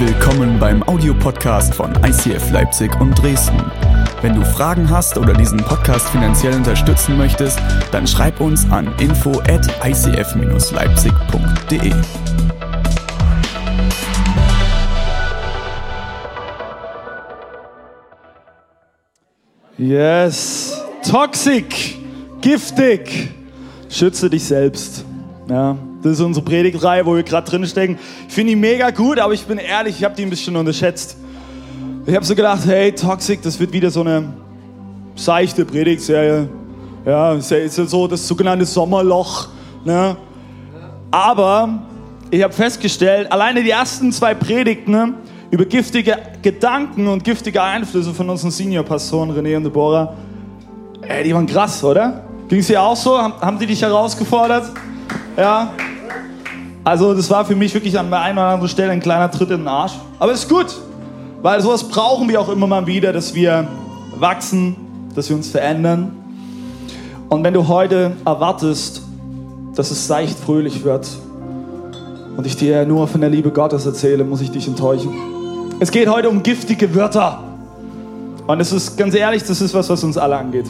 Willkommen beim Audiopodcast von ICF Leipzig und Dresden. Wenn du Fragen hast oder diesen Podcast finanziell unterstützen möchtest, dann schreib uns an info at icf-leipzig.de. Yes. Toxic. Giftig. Schütze dich selbst. Ja, das ist unsere Predigtreihe, wo wir gerade drin stecken. Ich finde die mega gut, aber ich bin ehrlich, ich habe die ein bisschen unterschätzt. Ich habe so gedacht, hey, Toxic, das wird wieder so eine seichte Predigtserie. Ja, ist ja so das sogenannte Sommerloch. Ne? Aber ich habe festgestellt, alleine die ersten zwei Predigten ne, über giftige Gedanken und giftige Einflüsse von unseren Senior-Pastoren René und Deborah, ey, die waren krass, oder? Ging es dir auch so? Haben, haben die dich herausgefordert? Ja. Also das war für mich wirklich an der einen oder anderen Stelle ein kleiner Tritt in den Arsch. Aber ist gut, weil sowas brauchen wir auch immer mal wieder, dass wir wachsen, dass wir uns verändern. Und wenn du heute erwartest, dass es seicht fröhlich wird und ich dir nur von der Liebe Gottes erzähle, muss ich dich enttäuschen. Es geht heute um giftige Wörter. Und es ist ganz ehrlich, das ist was, was uns alle angeht.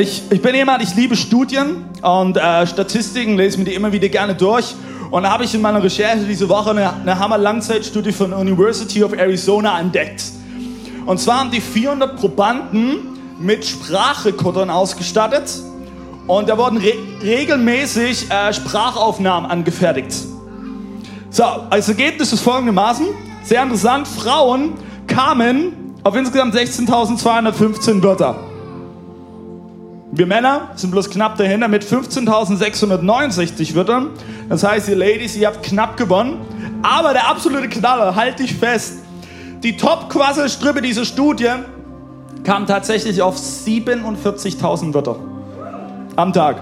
Ich, ich bin jemand, ich liebe Studien und äh, Statistiken, lese mir die immer wieder gerne durch. Und da habe ich in meiner Recherche diese Woche eine, eine Hammer-Langzeitstudie von University of Arizona entdeckt. Und zwar haben die 400 Probanden mit Sprachrekordern ausgestattet und da wurden re regelmäßig äh, Sprachaufnahmen angefertigt. So, als Ergebnis ist folgendermaßen, sehr interessant, Frauen kamen auf insgesamt 16.215 Wörter. Wir Männer sind bloß knapp dahinter mit 15.669 Wörtern. Das heißt, ihr Ladies, ihr habt knapp gewonnen. Aber der absolute Knaller, halt dich fest. Die Top-Quasselstrippe dieser Studie kam tatsächlich auf 47.000 Wörter am Tag.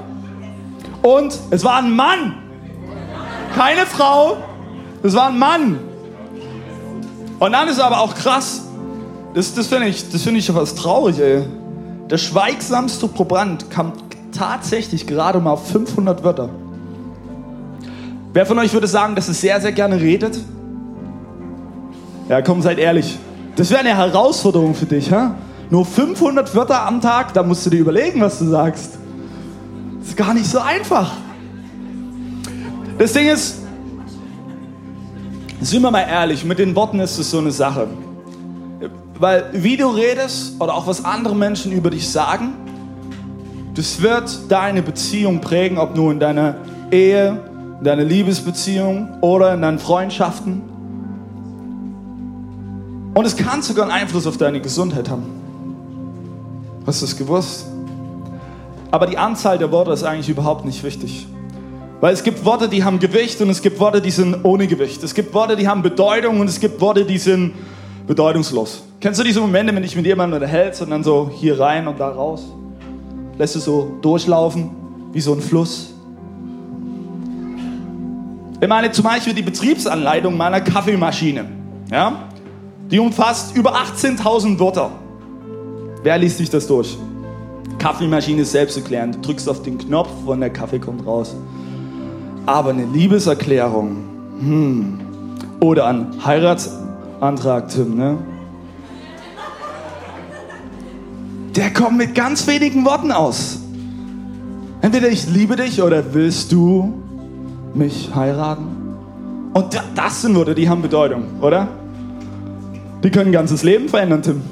Und es war ein Mann. Keine Frau. Es war ein Mann. Und dann ist aber auch krass. Das, das finde ich, das find ich fast traurig, ey. Der schweigsamste Proband kam tatsächlich gerade mal auf 500 Wörter. Wer von euch würde sagen, dass er sehr, sehr gerne redet? Ja, komm, seid ehrlich. Das wäre eine Herausforderung für dich, ha? Nur 500 Wörter am Tag, da musst du dir überlegen, was du sagst. Das ist gar nicht so einfach. Das Ding ist, sind wir mal ehrlich, mit den Worten ist es so eine Sache. Weil wie du redest oder auch was andere Menschen über dich sagen, das wird deine Beziehung prägen, ob nur in deiner Ehe, in deiner Liebesbeziehung oder in deinen Freundschaften. Und es kann sogar einen Einfluss auf deine Gesundheit haben. Hast du es gewusst? Aber die Anzahl der Worte ist eigentlich überhaupt nicht wichtig. Weil es gibt Worte, die haben Gewicht und es gibt Worte, die sind ohne Gewicht. Es gibt Worte, die haben Bedeutung und es gibt Worte, die sind bedeutungslos. Kennst du diese Momente, wenn dich mit jemandem unterhältst und dann so hier rein und da raus? Lässt du so durchlaufen, wie so ein Fluss? Ich meine zum Beispiel die Betriebsanleitung meiner Kaffeemaschine. Ja? Die umfasst über 18.000 Wörter. Wer liest sich das durch? Kaffeemaschine ist selbsterklärend. Du drückst auf den Knopf und der Kaffee kommt raus. Aber eine Liebeserklärung hm. oder ein Heiratsantrag, Tim, ne? der kommt mit ganz wenigen Worten aus. Entweder ich liebe dich oder willst du mich heiraten? Und das sind Worte, die haben Bedeutung, oder? Die können ein ganzes Leben verändern, Tim.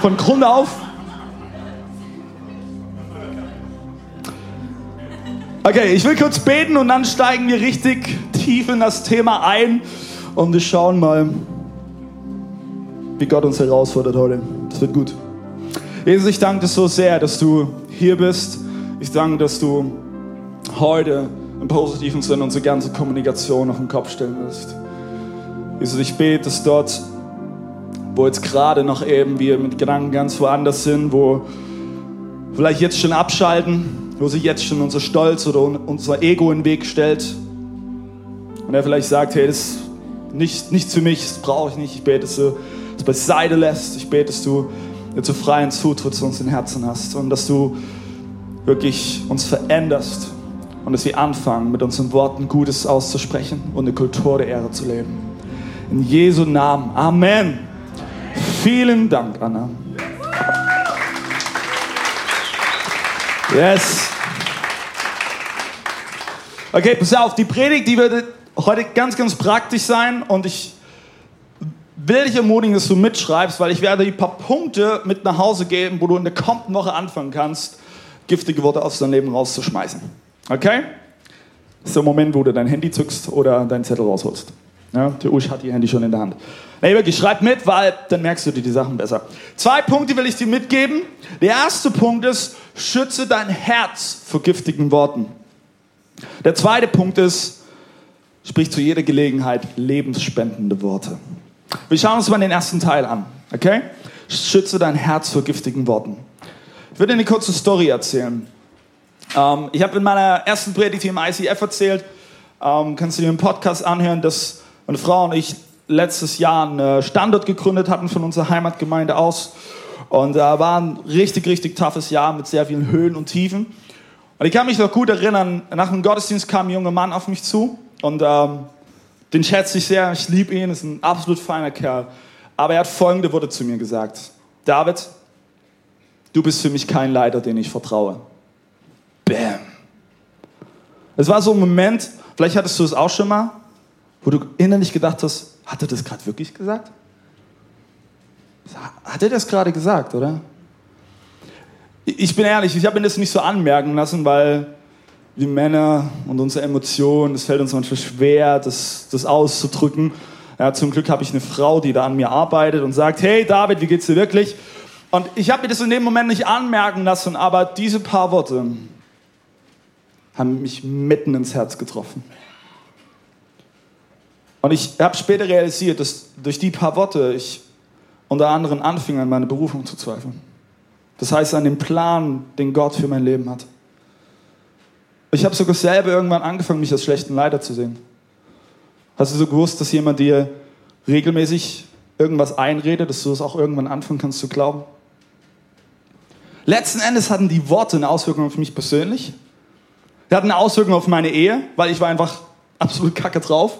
Von Grund auf. Okay, ich will kurz beten und dann steigen wir richtig tief in das Thema ein und wir schauen mal, wie Gott uns herausfordert heute. Das wird gut. Jesus, ich danke dir so sehr, dass du hier bist. Ich danke, dass du heute im positiven Sinne unsere ganze Kommunikation auf den Kopf stellen wirst. Jesus, ich bete, dass dort, wo jetzt gerade noch eben wir mit Gedanken ganz woanders sind, wo vielleicht jetzt schon abschalten, wo sich jetzt schon unser Stolz oder unser Ego in den Weg stellt und er vielleicht sagt, hey, das nicht, nichts für mich, das brauche ich nicht. Ich bete, dass du es beiseite lässt. Ich bete, dass du jetzt so freien Zutritt zu uns in Herzen hast und dass du wirklich uns veränderst und dass wir anfangen, mit unseren Worten Gutes auszusprechen und eine Kultur der Ehre zu leben. In Jesu Namen. Amen. Vielen Dank, Anna. Yes. Okay, pass auf, die Predigt, die wird heute ganz, ganz praktisch sein und ich will dich ermutigen, dass du mitschreibst, weil ich werde die paar Punkte mit nach Hause geben, wo du in der kommenden Woche anfangen kannst, giftige Worte aus deinem Leben rauszuschmeißen. Okay? Das ist der Moment, wo du dein Handy zückst oder deinen Zettel rausholst. Ja, der Usch hat die Handy schon in der Hand. Nee, wirklich, schreib mit, weil dann merkst du dir die Sachen besser. Zwei Punkte will ich dir mitgeben. Der erste Punkt ist, schütze dein Herz vor giftigen Worten. Der zweite Punkt ist, sprich zu jeder Gelegenheit lebensspendende Worte. Wir schauen uns mal den ersten Teil an, okay? Schütze dein Herz vor giftigen Worten. Ich würde dir eine kurze Story erzählen. Ähm, ich habe in meiner ersten Predigt hier im ICF erzählt, ähm, kannst du dir einen Podcast anhören, dass meine Frau und ich letztes Jahr einen Standort gegründet hatten von unserer Heimatgemeinde aus. Und da äh, war ein richtig, richtig toughes Jahr mit sehr vielen Höhen und Tiefen. Und ich kann mich noch gut erinnern, nach dem Gottesdienst kam ein junger Mann auf mich zu und ähm, den schätze ich sehr, ich liebe ihn, ist ein absolut feiner Kerl. Aber er hat folgende Worte zu mir gesagt. David, du bist für mich kein Leiter, den ich vertraue. Bam. Es war so ein Moment, vielleicht hattest du es auch schon mal, wo du innerlich gedacht hast, hat er das gerade wirklich gesagt? Hat er das gerade gesagt, oder? Ich bin ehrlich, ich habe mir das nicht so anmerken lassen, weil wir Männer und unsere Emotionen, es fällt uns manchmal schwer, das, das auszudrücken. Ja, zum Glück habe ich eine Frau, die da an mir arbeitet und sagt, hey David, wie geht's dir wirklich? Und ich habe mir das in dem Moment nicht anmerken lassen, aber diese paar Worte haben mich mitten ins Herz getroffen. Und ich habe später realisiert, dass durch die paar Worte ich unter anderem anfing, an meine Berufung zu zweifeln. Das heißt, an den Plan, den Gott für mein Leben hat. Ich habe sogar selber irgendwann angefangen, mich als schlechten Leiter zu sehen. Hast du so gewusst, dass jemand dir regelmäßig irgendwas einredet, dass du es auch irgendwann anfangen kannst zu glauben? Letzten Endes hatten die Worte eine Auswirkung auf mich persönlich. Sie hatten eine Auswirkung auf meine Ehe, weil ich war einfach absolut kacke drauf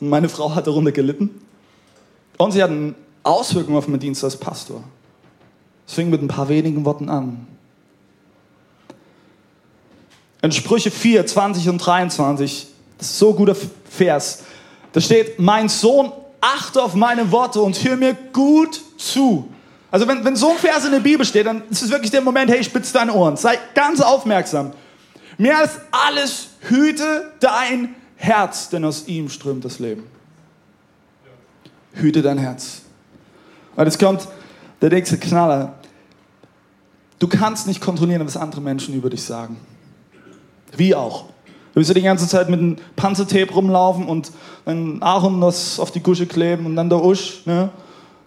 und meine Frau hat darunter gelitten. Und sie hatten Auswirkungen auf meinen Dienst als Pastor. Es fing mit ein paar wenigen Worten an. In Sprüche 4, 20 und 23, das ist so ein guter Vers, da steht, mein Sohn, achte auf meine Worte und hör mir gut zu. Also wenn, wenn so ein Vers in der Bibel steht, dann ist es wirklich der Moment, hey, spitz deine Ohren, sei ganz aufmerksam. Mehr als alles hüte dein Herz, denn aus ihm strömt das Leben. Hüte dein Herz. Und jetzt kommt der nächste Knaller. Du kannst nicht kontrollieren, was andere Menschen über dich sagen. Wie auch. Du willst ja die ganze Zeit mit einem Panzertape rumlaufen und ein Ahorn das auf die Kusche kleben und dann der Usch. Ne?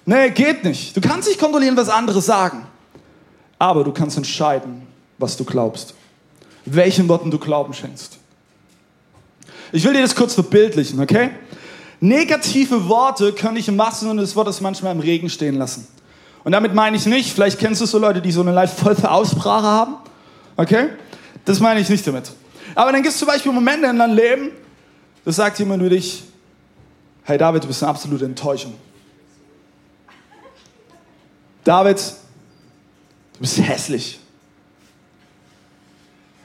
Nee, geht nicht. Du kannst nicht kontrollieren, was andere sagen. Aber du kannst entscheiden, was du glaubst. Welchen Worten du Glauben schenkst. Ich will dir das kurz verbildlichen, okay? Negative Worte können dich im wahrsten Sinne des Wortes manchmal im Regen stehen lassen. Und damit meine ich nicht, vielleicht kennst du so Leute, die so eine leicht voll Aussprache haben, okay? Das meine ich nicht damit. Aber dann gibt es zum Beispiel Momente in deinem Leben, da sagt jemand über dich, hey David, du bist eine absolute Enttäuschung. David, du bist hässlich.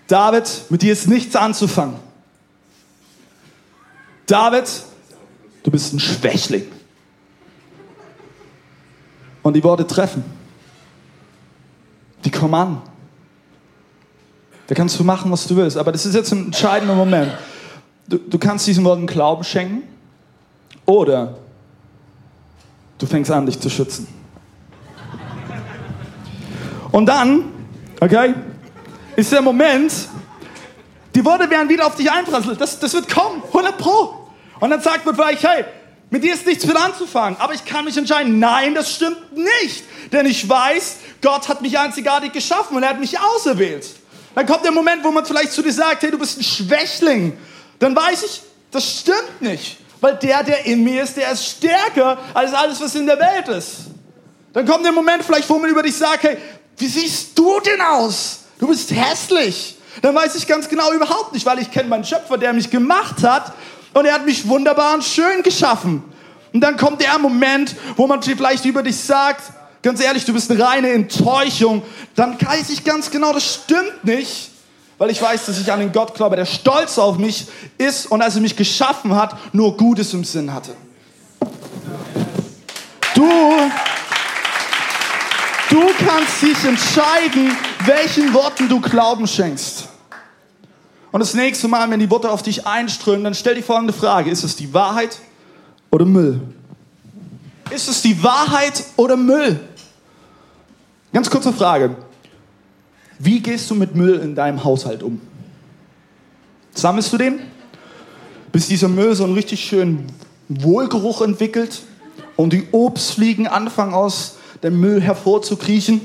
David, mit dir ist nichts anzufangen. David, du bist ein Schwächling. Und die Worte treffen. Die kommen an. Da kannst du machen, was du willst. Aber das ist jetzt ein entscheidender Moment. Du, du kannst diesen Worten Glauben schenken oder du fängst an, dich zu schützen. Und dann, okay, ist der Moment, die Worte werden wieder auf dich einprasseln. Das, das wird kommen, 100 Pro. Und dann sagt man vielleicht, hey, mit dir ist nichts mit anzufangen, aber ich kann mich entscheiden. Nein, das stimmt nicht. Denn ich weiß, Gott hat mich einzigartig geschaffen und er hat mich auserwählt. Dann kommt der Moment, wo man vielleicht zu dir sagt, hey, du bist ein Schwächling. Dann weiß ich, das stimmt nicht. Weil der, der in mir ist, der ist stärker als alles, was in der Welt ist. Dann kommt der Moment vielleicht, wo man über dich sagt, hey, wie siehst du denn aus? Du bist hässlich. dann weiß ich ganz genau überhaupt nicht, weil ich kenne meinen Schöpfer, der mich gemacht hat und er hat mich wunderbar und schön geschaffen. Und dann kommt der Moment, wo man vielleicht über dich sagt, ganz ehrlich, du bist eine reine Enttäuschung. Dann weiß ich ganz genau, das stimmt nicht, weil ich weiß, dass ich an den Gott glaube, der stolz auf mich ist und als er mich geschaffen hat, nur Gutes im Sinn hatte. Du, du kannst dich entscheiden, welchen Worten du Glauben schenkst. Und das nächste Mal, wenn die Worte auf dich einströmen, dann stell die folgende Frage. Ist es die Wahrheit oder Müll? Ist es die Wahrheit oder Müll? Ganz kurze Frage. Wie gehst du mit Müll in deinem Haushalt um? Sammelst du den? Bis dieser Müll so einen richtig schönen Wohlgeruch entwickelt und die Obstfliegen anfangen aus dem Müll hervorzukriechen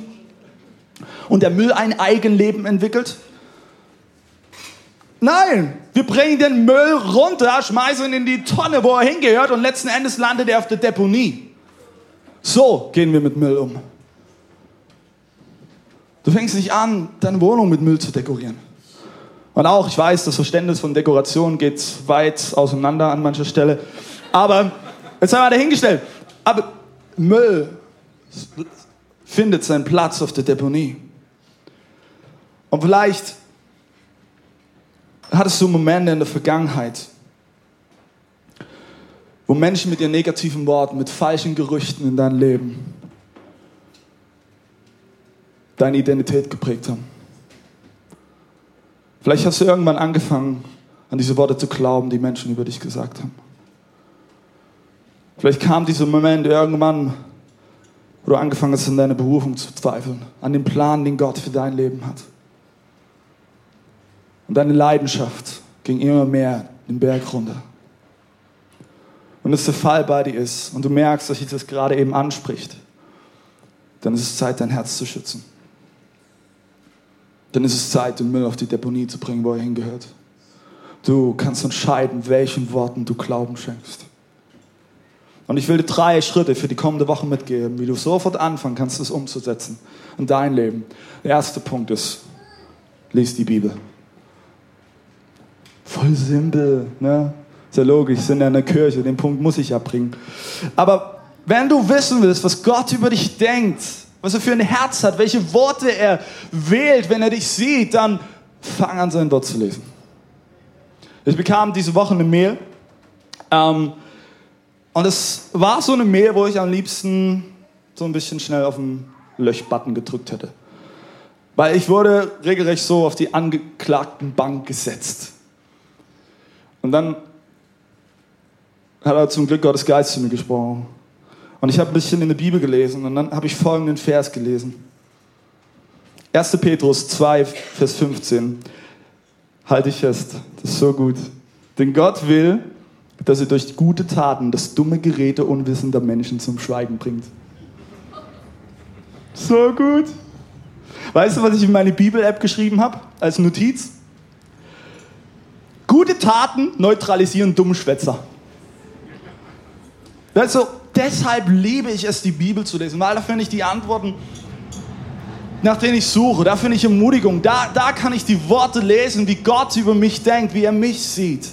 und der Müll ein Eigenleben entwickelt? Nein, wir bringen den Müll runter, schmeißen ihn in die Tonne, wo er hingehört und letzten Endes landet er auf der Deponie. So gehen wir mit Müll um. Du fängst nicht an, deine Wohnung mit Müll zu dekorieren. Und auch, ich weiß, das Verständnis von Dekoration geht weit auseinander an mancher Stelle. Aber, jetzt haben wir dahingestellt. Aber Müll findet seinen Platz auf der Deponie. Und vielleicht hattest du Momente in der Vergangenheit, wo Menschen mit ihren negativen Worten, mit falschen Gerüchten in dein Leben deine Identität geprägt haben. Vielleicht hast du irgendwann angefangen, an diese Worte zu glauben, die Menschen über dich gesagt haben. Vielleicht kam dieser Moment irgendwann, wo du angefangen hast, an deine Berufung zu zweifeln, an den Plan, den Gott für dein Leben hat. Und deine Leidenschaft ging immer mehr den Berg runter. Und es der Fall bei dir ist und du merkst, dass sich das gerade eben anspricht, dann ist es Zeit, dein Herz zu schützen. Dann ist es Zeit, den Müll auf die Deponie zu bringen, wo er hingehört. Du kannst entscheiden, welchen Worten du Glauben schenkst. Und ich will dir drei Schritte für die kommende Woche mitgeben, wie du sofort anfangen kannst, das umzusetzen in dein Leben. Der erste Punkt ist, lies die Bibel. Voll simpel, ne? Ist ja logisch, sind ja in der Kirche, den Punkt muss ich abbringen. Aber wenn du wissen willst, was Gott über dich denkt, was er für ein Herz hat, welche Worte er wählt, wenn er dich sieht, dann fang an, sein Wort zu lesen. Ich bekam diese Woche eine Mail. Ähm, und es war so eine Mail, wo ich am liebsten so ein bisschen schnell auf den Löschbutton gedrückt hätte. Weil ich wurde regelrecht so auf die angeklagten Bank gesetzt. Und dann hat er zum Glück Gottes Geist zu mir gesprochen. Und ich habe ein bisschen in der Bibel gelesen und dann habe ich folgenden Vers gelesen. 1. Petrus 2, Vers 15. Halte ich fest, das ist so gut. Denn Gott will, dass er durch gute Taten das dumme Gerede unwissender Menschen zum Schweigen bringt. So gut. Weißt du, was ich in meine Bibel-App geschrieben habe als Notiz? Gute Taten neutralisieren Dummschwätzer. Also, deshalb liebe ich es, die Bibel zu lesen, weil da finde ich die Antworten, nach denen ich suche. Da finde ich Ermutigung. Da, da kann ich die Worte lesen, wie Gott über mich denkt, wie er mich sieht.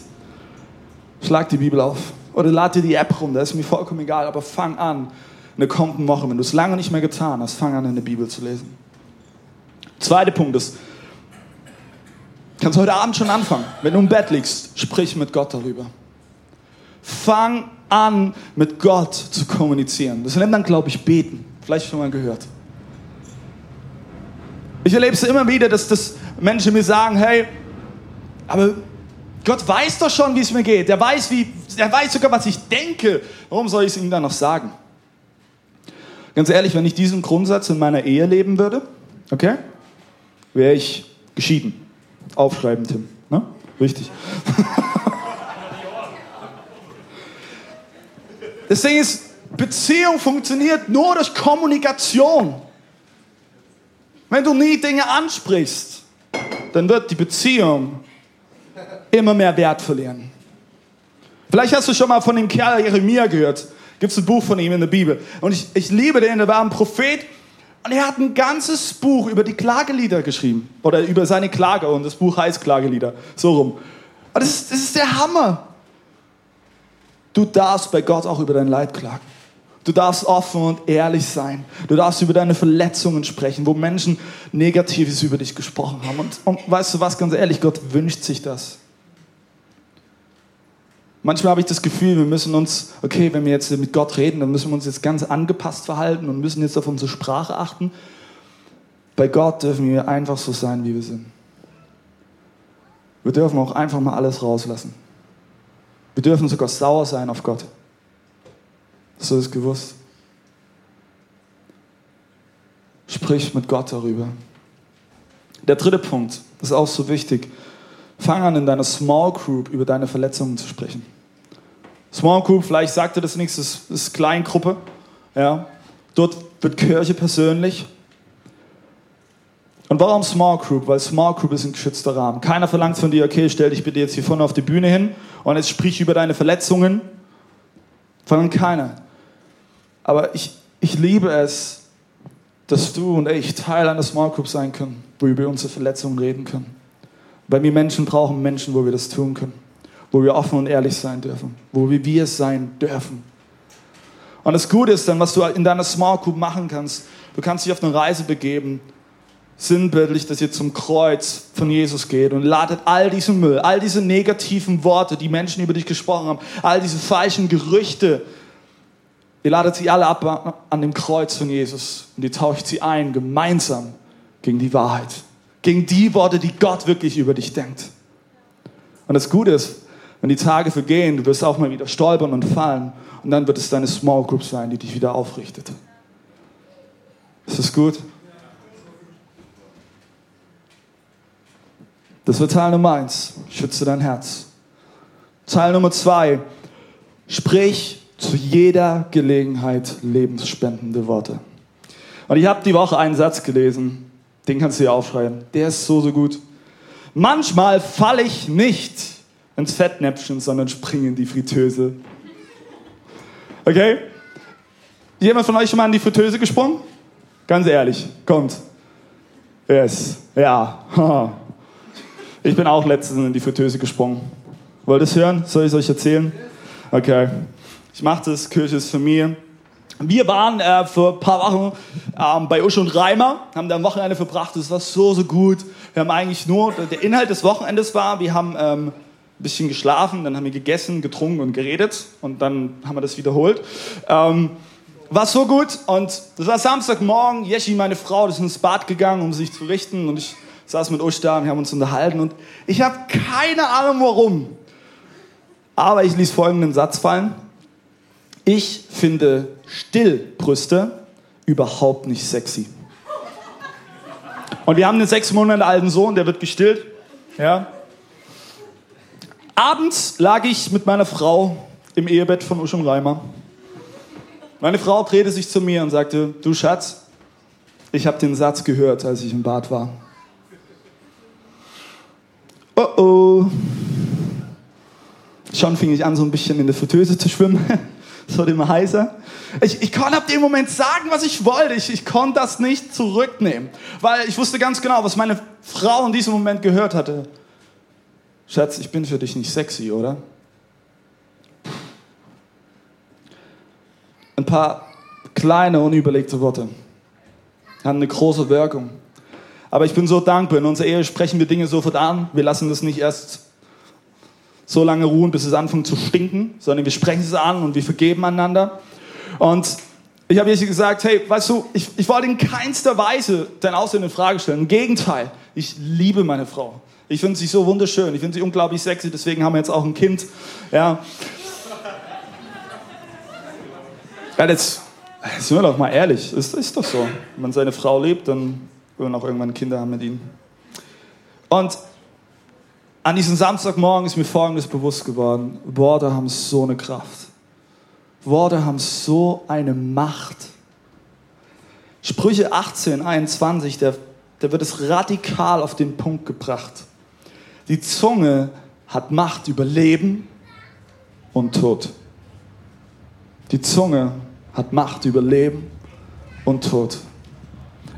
Schlag die Bibel auf oder lad dir die App runter, ist mir vollkommen egal, aber fang an in der kommenden Woche, wenn du es lange nicht mehr getan hast, fang an in der Bibel zu lesen. Zweiter Punkt ist, kannst heute Abend schon anfangen. Wenn du im Bett liegst, sprich mit Gott darüber. Fang an, mit Gott zu kommunizieren. Das nennt man, glaube ich, beten. Vielleicht schon mal gehört. Ich erlebe es immer wieder, dass, dass Menschen mir sagen, hey, aber Gott weiß doch schon, wie es mir geht. Er weiß, wie, er weiß sogar, was ich denke. Warum soll ich es ihm dann noch sagen? Ganz ehrlich, wenn ich diesen Grundsatz in meiner Ehe leben würde, okay, wäre ich geschieden. Aufschreiben, Tim. Ne? Richtig. Das Ding ist, Beziehung funktioniert nur durch Kommunikation. Wenn du nie Dinge ansprichst, dann wird die Beziehung immer mehr Wert verlieren. Vielleicht hast du schon mal von dem Kerl Jeremia gehört. Gibt es ein Buch von ihm in der Bibel. Und ich, ich liebe den, der war ein Prophet Und er hat ein ganzes Buch über die Klagelieder geschrieben. Oder über seine Klage. Und das Buch heißt Klagelieder. So rum. Und das das ist der Hammer. Du darfst bei Gott auch über dein Leid klagen. Du darfst offen und ehrlich sein. Du darfst über deine Verletzungen sprechen, wo Menschen Negatives über dich gesprochen haben. Und, und weißt du was, ganz ehrlich, Gott wünscht sich das. Manchmal habe ich das Gefühl, wir müssen uns, okay, wenn wir jetzt mit Gott reden, dann müssen wir uns jetzt ganz angepasst verhalten und müssen jetzt auf unsere Sprache achten. Bei Gott dürfen wir einfach so sein, wie wir sind. Wir dürfen auch einfach mal alles rauslassen. Wir dürfen sogar sauer sein auf Gott. Hast du das gewusst? Sprich mit Gott darüber. Der dritte Punkt ist auch so wichtig. Fang an, in deiner Small Group über deine Verletzungen zu sprechen. Small Group, vielleicht sagt ihr das nichts, das ist Kleingruppe. Ja. Dort wird Kirche persönlich. Und warum Small Group? Weil Small Group ist ein geschützter Rahmen. Keiner verlangt von dir, okay, stell dich bitte jetzt hier vorne auf die Bühne hin und jetzt sprich über deine Verletzungen. Verlangt keiner. Aber ich, ich liebe es, dass du und ich Teil einer Small Group sein können, wo wir über unsere Verletzungen reden können. Weil wir Menschen brauchen Menschen, wo wir das tun können. Wo wir offen und ehrlich sein dürfen. Wo wir wir sein dürfen. Und das Gute ist dann, was du in deiner Small Group machen kannst, du kannst dich auf eine Reise begeben, sinnbildlich, dass ihr zum Kreuz von Jesus geht und ladet all diesen Müll, all diese negativen Worte, die Menschen über dich gesprochen haben, all diese falschen Gerüchte, ihr ladet sie alle ab an dem Kreuz von Jesus und ihr taucht sie ein, gemeinsam gegen die Wahrheit gegen die Worte, die Gott wirklich über dich denkt. Und das Gute ist, wenn die Tage vergehen, du wirst auch mal wieder stolpern und fallen und dann wird es deine Small Group sein, die dich wieder aufrichtet. Ist das gut? Das war Teil Nummer eins. Schütze dein Herz. Teil Nummer zwei. Sprich zu jeder Gelegenheit lebensspendende Worte. Und ich habe die Woche einen Satz gelesen, den kannst du dir aufschreiben. Der ist so, so gut. Manchmal falle ich nicht ins Fettnäpfchen, sondern springe in die Fritteuse. Okay? Jemand von euch schon mal in die Fritteuse gesprungen? Ganz ehrlich, kommt. Yes, ja. Ich bin auch letztens in die Fritteuse gesprungen. Wollt ihr es hören? Soll ich es euch erzählen? Okay. Ich mache das, Kirche ist für mich. Wir waren äh, vor ein paar Wochen ähm, bei Usch und Reimer, haben da ein Wochenende verbracht. Das war so, so gut. Wir haben eigentlich nur, der Inhalt des Wochenendes war, wir haben ähm, ein bisschen geschlafen, dann haben wir gegessen, getrunken und geredet und dann haben wir das wiederholt. Ähm, war so gut und das war Samstagmorgen. Jeschi, meine Frau, ist ins Bad gegangen, um sich zu richten und ich saß mit Usch da und wir haben uns unterhalten und ich habe keine Ahnung warum. Aber ich ließ folgenden Satz fallen. Ich finde Stillbrüste überhaupt nicht sexy. Und wir haben einen sechs Monate alten Sohn, der wird gestillt. Ja. Abends lag ich mit meiner Frau im Ehebett von Uschum Reimer. Meine Frau drehte sich zu mir und sagte, du Schatz, ich habe den Satz gehört, als ich im Bad war. Oh oh. Schon fing ich an, so ein bisschen in der Fritteuse zu schwimmen. Es wurde immer heißer. Ich, ich konnte ab dem Moment sagen, was ich wollte. Ich, ich konnte das nicht zurücknehmen. Weil ich wusste ganz genau, was meine Frau in diesem Moment gehört hatte. Schatz, ich bin für dich nicht sexy, oder? Ein paar kleine, unüberlegte Worte haben eine große Wirkung. Aber ich bin so dankbar. In unserer Ehe sprechen wir Dinge sofort an. Wir lassen das nicht erst so lange ruhen, bis es anfängt zu stinken, sondern wir sprechen es an und wir vergeben einander. Und ich habe jetzt gesagt, hey, weißt du, ich, ich wollte in keinster Weise dein Aussehen in Frage stellen. Im Gegenteil, ich liebe meine Frau. Ich finde sie so wunderschön. Ich finde sie unglaublich sexy. Deswegen haben wir jetzt auch ein Kind. Ja. ja jetzt sind wir doch mal ehrlich. Ist, ist doch so. Wenn man seine Frau liebt, dann man auch irgendwann Kinder haben mit ihm. Und an diesem Samstagmorgen ist mir Folgendes bewusst geworden. Worte haben so eine Kraft. Worte haben so eine Macht. Sprüche 18, 21, da, da wird es radikal auf den Punkt gebracht. Die Zunge hat Macht über Leben und Tod. Die Zunge hat Macht über Leben und Tod.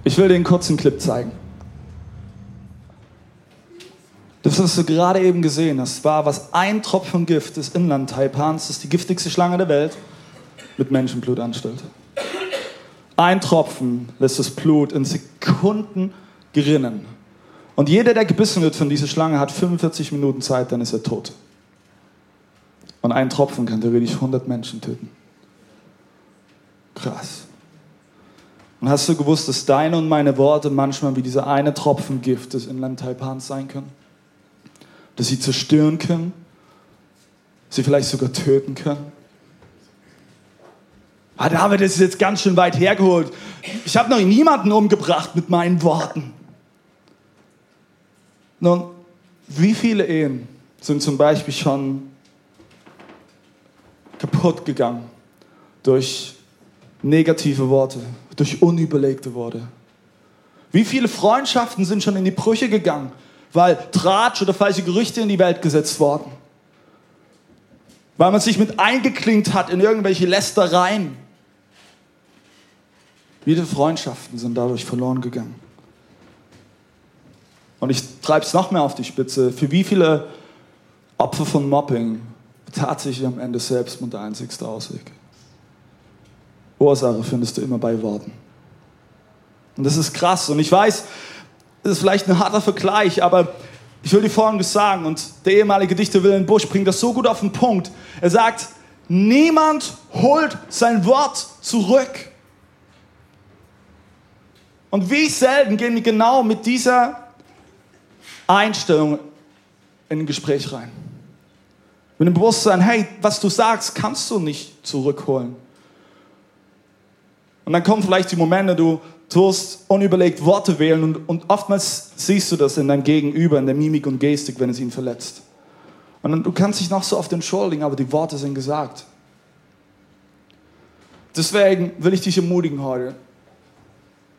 Ich will dir einen kurzen Clip zeigen. Das, was du gerade eben gesehen hast, war, was ein Tropfen Gift des Inland-Taipans, das ist die giftigste Schlange der Welt, mit Menschenblut anstellt. Ein Tropfen lässt das Blut in Sekunden gerinnen. Und jeder, der gebissen wird von dieser Schlange, hat 45 Minuten Zeit, dann ist er tot. Und ein Tropfen kann theoretisch 100 Menschen töten. Krass. Und hast du gewusst, dass deine und meine Worte manchmal wie dieser eine Tropfen Gift des Inland Taipans sein können? Dass sie zerstören können? Sie vielleicht sogar töten können? Ah, David, das ist jetzt ganz schön weit hergeholt. Ich habe noch niemanden umgebracht mit meinen Worten. Nun, wie viele Ehen sind zum Beispiel schon kaputt gegangen durch negative Worte, durch unüberlegte Worte? Wie viele Freundschaften sind schon in die Brüche gegangen, weil Tratsch oder falsche Gerüchte in die Welt gesetzt worden? Weil man sich mit eingeklinkt hat in irgendwelche Lästereien. Wie viele Freundschaften sind dadurch verloren gegangen? Und ich treibe es noch mehr auf die Spitze. Für wie viele Opfer von Mobbing tatsächlich am Ende Selbstmord der einzigste Ausweg? Ursache findest du immer bei Worten. Und das ist krass. Und ich weiß, das ist vielleicht ein harter Vergleich, aber ich will dir Folgendes sagen. Und der ehemalige Dichter Wilhelm Busch bringt das so gut auf den Punkt. Er sagt, niemand holt sein Wort zurück. Und wie selten gehen wir genau mit dieser Einstellung in ein Gespräch rein. Mit dem Bewusstsein, hey, was du sagst, kannst du nicht zurückholen. Und dann kommen vielleicht die Momente, du tust unüberlegt Worte wählen und, und oftmals siehst du das in deinem Gegenüber, in der Mimik und Gestik, wenn es ihn verletzt. Und dann, du kannst dich noch so oft entschuldigen, aber die Worte sind gesagt. Deswegen will ich dich ermutigen heute.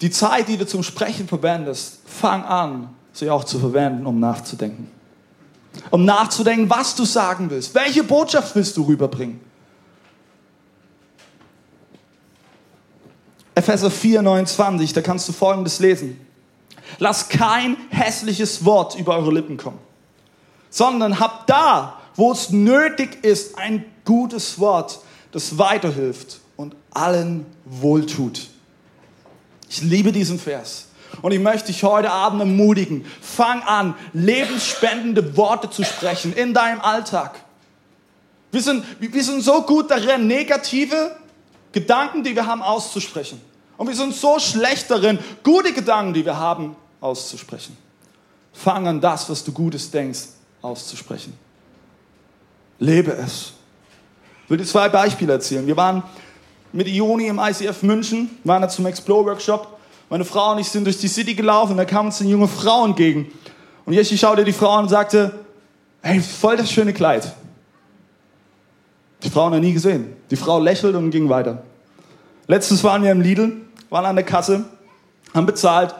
Die Zeit, die du zum Sprechen verwendest, fang an, sie auch zu verwenden, um nachzudenken. Um nachzudenken, was du sagen willst. Welche Botschaft willst du rüberbringen? Epheser 4, 29, da kannst du Folgendes lesen. Lasst kein hässliches Wort über eure Lippen kommen, sondern habt da, wo es nötig ist, ein gutes Wort, das weiterhilft und allen wohltut. Ich liebe diesen Vers. Und ich möchte dich heute Abend ermutigen. Fang an, lebensspendende Worte zu sprechen in deinem Alltag. Wir sind, wir sind so gut darin, negative Gedanken, die wir haben, auszusprechen. Und wir sind so schlecht darin, gute Gedanken, die wir haben, auszusprechen. Fang an, das, was du Gutes denkst, auszusprechen. Lebe es. Ich will dir zwei Beispiele erzählen. Wir waren mit Ioni im ICF München, waren da zum Explore-Workshop. Meine Frau und ich sind durch die City gelaufen da kam uns eine junge Frau entgegen. Und Jeschi schaute die Frau an und sagte, hey, voll das schöne Kleid. Die Frau noch nie gesehen. Die Frau lächelte und ging weiter. Letztens waren wir im Lidl, waren an der Kasse, haben bezahlt.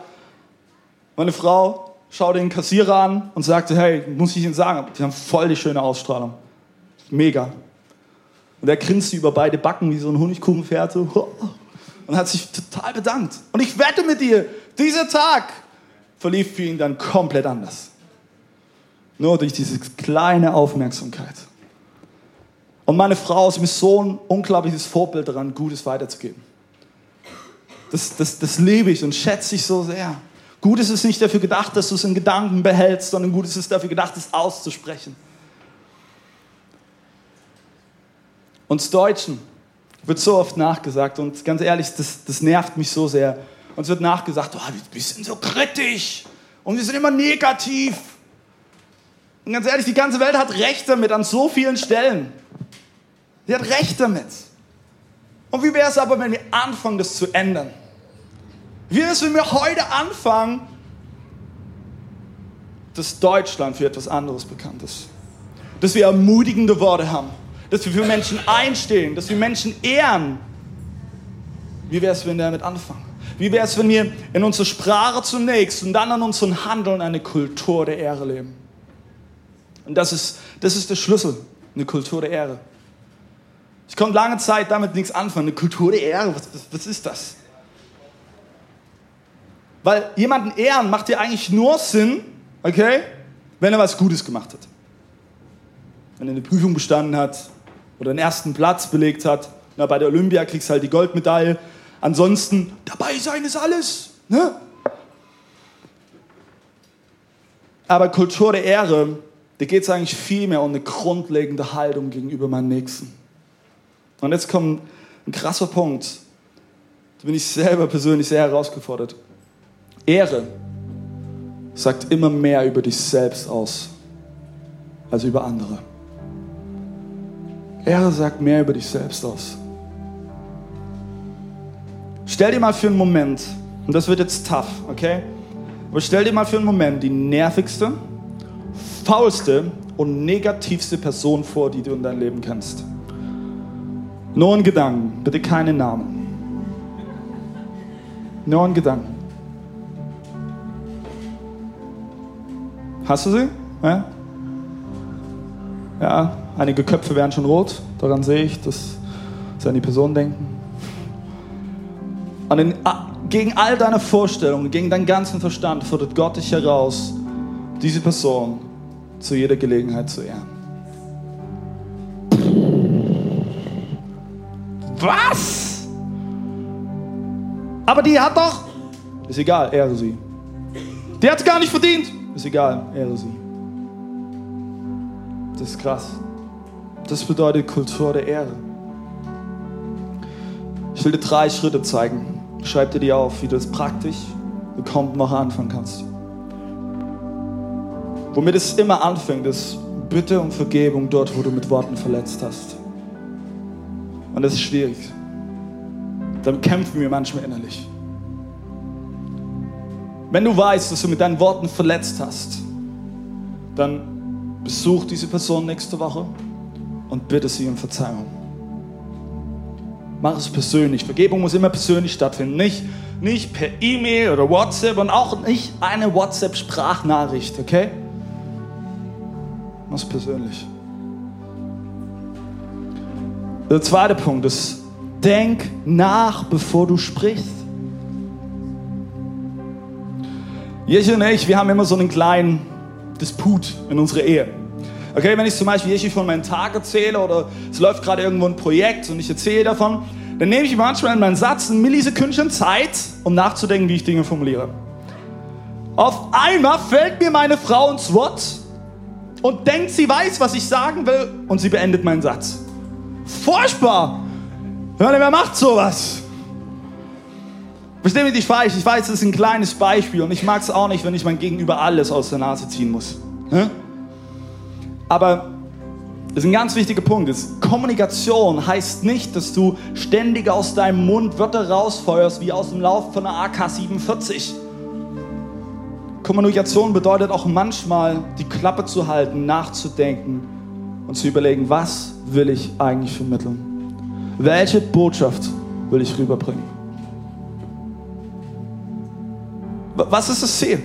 Meine Frau schaute den Kassierer an und sagte, hey, muss ich Ihnen sagen, Sie haben voll die schöne Ausstrahlung. Mega. Und er grinste über beide Backen wie so ein Honigkuchenpferd so, und hat sich total bedankt. Und ich wette mit dir, dieser Tag verlief für ihn dann komplett anders. Nur durch diese kleine Aufmerksamkeit. Und meine Frau ist mir so ein unglaubliches Vorbild daran, Gutes weiterzugeben. Das, das, das liebe ich und schätze ich so sehr. Gutes ist nicht dafür gedacht, dass du es in Gedanken behältst, sondern Gutes ist dafür gedacht, es auszusprechen. Uns Deutschen wird so oft nachgesagt und ganz ehrlich, das, das nervt mich so sehr. Uns wird nachgesagt, oh, wir sind so kritisch und wir sind immer negativ. Und ganz ehrlich, die ganze Welt hat Recht damit an so vielen Stellen. Sie hat recht damit. Und wie wäre es aber, wenn wir anfangen, das zu ändern? Wie wäre es, wenn wir heute anfangen, dass Deutschland für etwas anderes bekannt ist? Dass wir ermutigende Worte haben, dass wir für Menschen einstehen, dass wir Menschen ehren. Wie wäre es, wenn wir damit anfangen? Wie wäre es, wenn wir in unserer Sprache zunächst und dann an unserem Handeln eine Kultur der Ehre leben? Und das ist, das ist der Schlüssel, eine Kultur der Ehre. Ich konnte lange Zeit damit nichts anfangen. Eine Kultur der Ehre, was, was, was ist das? Weil jemanden ehren macht ja eigentlich nur Sinn, okay, wenn er was Gutes gemacht hat. Wenn er eine Prüfung bestanden hat oder den ersten Platz belegt hat. Na, bei der Olympia kriegst du halt die Goldmedaille. Ansonsten, dabei sein ist alles. Ne? Aber Kultur der Ehre, da geht es eigentlich viel mehr um eine grundlegende Haltung gegenüber meinem Nächsten. Und jetzt kommt ein krasser Punkt. Da bin ich selber persönlich sehr herausgefordert. Ehre sagt immer mehr über dich selbst aus als über andere. Ehre sagt mehr über dich selbst aus. Stell dir mal für einen Moment, und das wird jetzt tough, okay? Aber stell dir mal für einen Moment die nervigste, faulste und negativste Person vor, die du in deinem Leben kennst. Nur ein Gedanken, bitte keine Namen. Nur ein Gedanken. Hast du sie? Ja? ja, einige Köpfe werden schon rot. Daran sehe ich, dass sie an die Person denken. Und in, gegen all deine Vorstellungen, gegen deinen ganzen Verstand fordert Gott dich heraus, diese Person zu jeder Gelegenheit zu ehren. Was? Aber die hat doch. Ist egal, ehre sie. Die hat es gar nicht verdient. Ist egal, ehre sie. Das ist krass. Das bedeutet Kultur der Ehre. Ich will dir drei Schritte zeigen. Schreib dir die auf, wie du es praktisch bekommt noch anfangen kannst. Womit es immer anfängt, ist Bitte um Vergebung dort, wo du mit Worten verletzt hast. Und das ist schwierig. Dann kämpfen wir manchmal innerlich. Wenn du weißt, dass du mit deinen Worten verletzt hast, dann besuch diese Person nächste Woche und bitte sie um Verzeihung. Mach es persönlich. Vergebung muss immer persönlich stattfinden. Nicht, nicht per E-Mail oder WhatsApp und auch nicht eine WhatsApp-Sprachnachricht, okay? Mach es persönlich. Der zweite Punkt ist, denk nach, bevor du sprichst. Jechi und ich, wir haben immer so einen kleinen Disput in unserer Ehe. Okay, wenn ich zum Beispiel Jechi von meinem Tag erzähle oder es läuft gerade irgendwo ein Projekt und ich erzähle davon, dann nehme ich manchmal in meinen Satz ein Millisekündchen Zeit, um nachzudenken, wie ich Dinge formuliere. Auf einmal fällt mir meine Frau ins Wort und denkt, sie weiß, was ich sagen will und sie beendet meinen Satz. Furchtbar! Hör, wer macht sowas? Versteh mich nicht falsch, ich weiß, das ist ein kleines Beispiel und ich mag es auch nicht, wenn ich mein Gegenüber alles aus der Nase ziehen muss. Aber das ist ein ganz wichtiger Punkt. Ist, Kommunikation heißt nicht, dass du ständig aus deinem Mund Wörter rausfeuerst wie aus dem Lauf von einer AK-47. Kommunikation bedeutet auch manchmal, die Klappe zu halten, nachzudenken und zu überlegen, was will ich eigentlich vermitteln? Welche Botschaft will ich rüberbringen? Was ist das Ziel?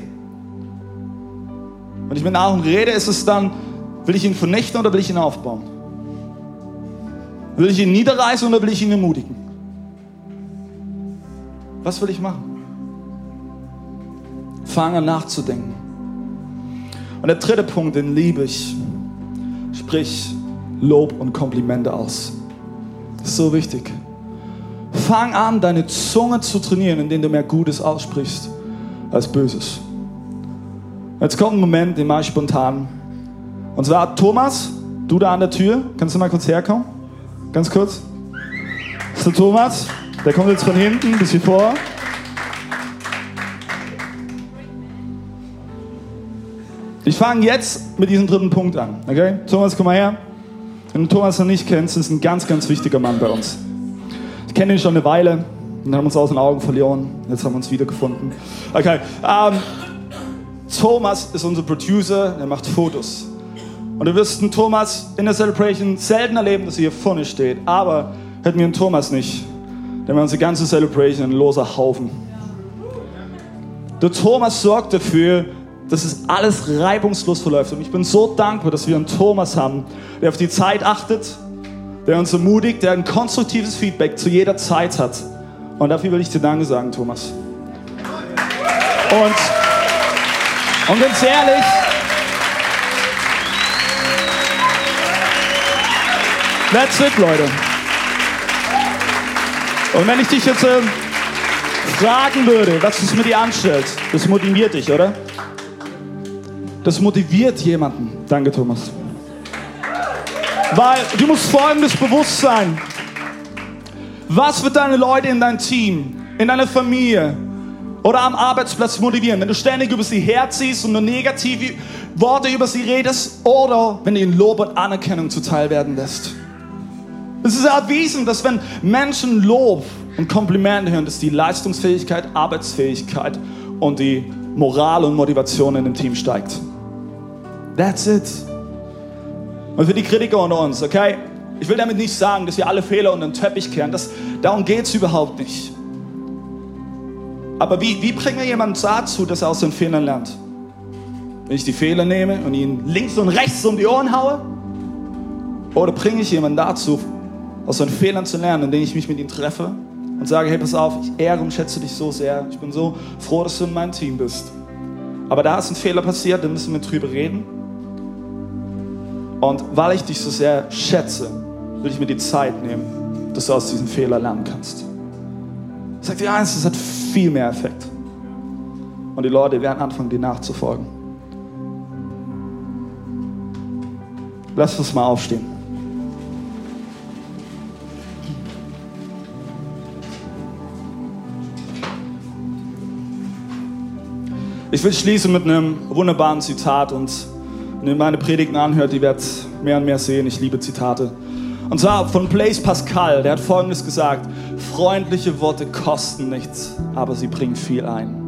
Wenn ich mit Aaron rede, ist es dann, will ich ihn vernichten oder will ich ihn aufbauen? Will ich ihn niederreißen oder will ich ihn ermutigen? Was will ich machen? Fange an nachzudenken. Und der dritte Punkt, den liebe ich, sprich Lob und Komplimente aus. Das ist so wichtig. Fang an, deine Zunge zu trainieren, indem du mehr Gutes aussprichst als Böses. Jetzt kommt ein Moment, den mache ich spontan. Und zwar Thomas, du da an der Tür, kannst du mal kurz herkommen? Ganz kurz. Der Thomas, der kommt jetzt von hinten bis hier vor. Ich fange jetzt mit diesem dritten Punkt an. Okay? Thomas, komm mal her. Wenn du Thomas noch nicht kennst, ist ein ganz, ganz wichtiger Mann bei uns. Ich kenne ihn schon eine Weile. Wir haben uns aus den Augen verloren. Jetzt haben wir uns wiedergefunden. Okay. Ähm, Thomas ist unser Producer, der macht Fotos. Und du wirst einen Thomas in der Celebration selten erleben, dass er hier vorne steht. Aber hätten wir einen Thomas nicht, dann wäre unsere ganze Celebration ein loser Haufen. Der Thomas sorgt dafür, dass es alles reibungslos verläuft. Und ich bin so dankbar, dass wir einen Thomas haben, der auf die Zeit achtet, der uns ermutigt, der ein konstruktives Feedback zu jeder Zeit hat. Und dafür will ich dir Danke sagen, Thomas. Und, und ganz ehrlich, that's it, Leute. Und wenn ich dich jetzt äh, fragen würde, was es mit dir anstellt, das motiviert dich, oder? Das motiviert jemanden. Danke, Thomas. Weil du musst folgendes bewusst sein. Was wird deine Leute in dein Team, in deine Familie oder am Arbeitsplatz motivieren? Wenn du ständig über sie herziehst und nur negative Worte über sie redest oder wenn du ihnen Lob und Anerkennung zuteil werden lässt. Es ist erwiesen, dass wenn Menschen Lob und Komplimente hören, dass die Leistungsfähigkeit, Arbeitsfähigkeit und die Moral und Motivation in dem Team steigt. That's it. Und für die Kritiker unter uns, okay? Ich will damit nicht sagen, dass wir alle Fehler unter den Teppich kehren. Das, darum geht es überhaupt nicht. Aber wie, wie bringen wir jemanden dazu, dass er aus den Fehlern lernt? Wenn ich die Fehler nehme und ihn links und rechts um die Ohren haue? Oder bringe ich jemanden dazu, aus seinen Fehlern zu lernen, indem ich mich mit ihm treffe und sage, hey, pass auf, ich ehre und schätze dich so sehr. Ich bin so froh, dass du in meinem Team bist. Aber da ist ein Fehler passiert, da müssen wir drüber reden. Und weil ich dich so sehr schätze, will ich mir die Zeit nehmen, dass du aus diesem Fehler lernen kannst. Sagt dir eins, das hat viel mehr Effekt. Und die Leute werden anfangen, dir nachzufolgen. Lass uns mal aufstehen. Ich will schließen mit einem wunderbaren Zitat und wenn ihr meine Predigten anhört, die werdet mehr und mehr sehen. Ich liebe Zitate. Und zwar von Blaise Pascal, der hat folgendes gesagt: Freundliche Worte kosten nichts, aber sie bringen viel ein.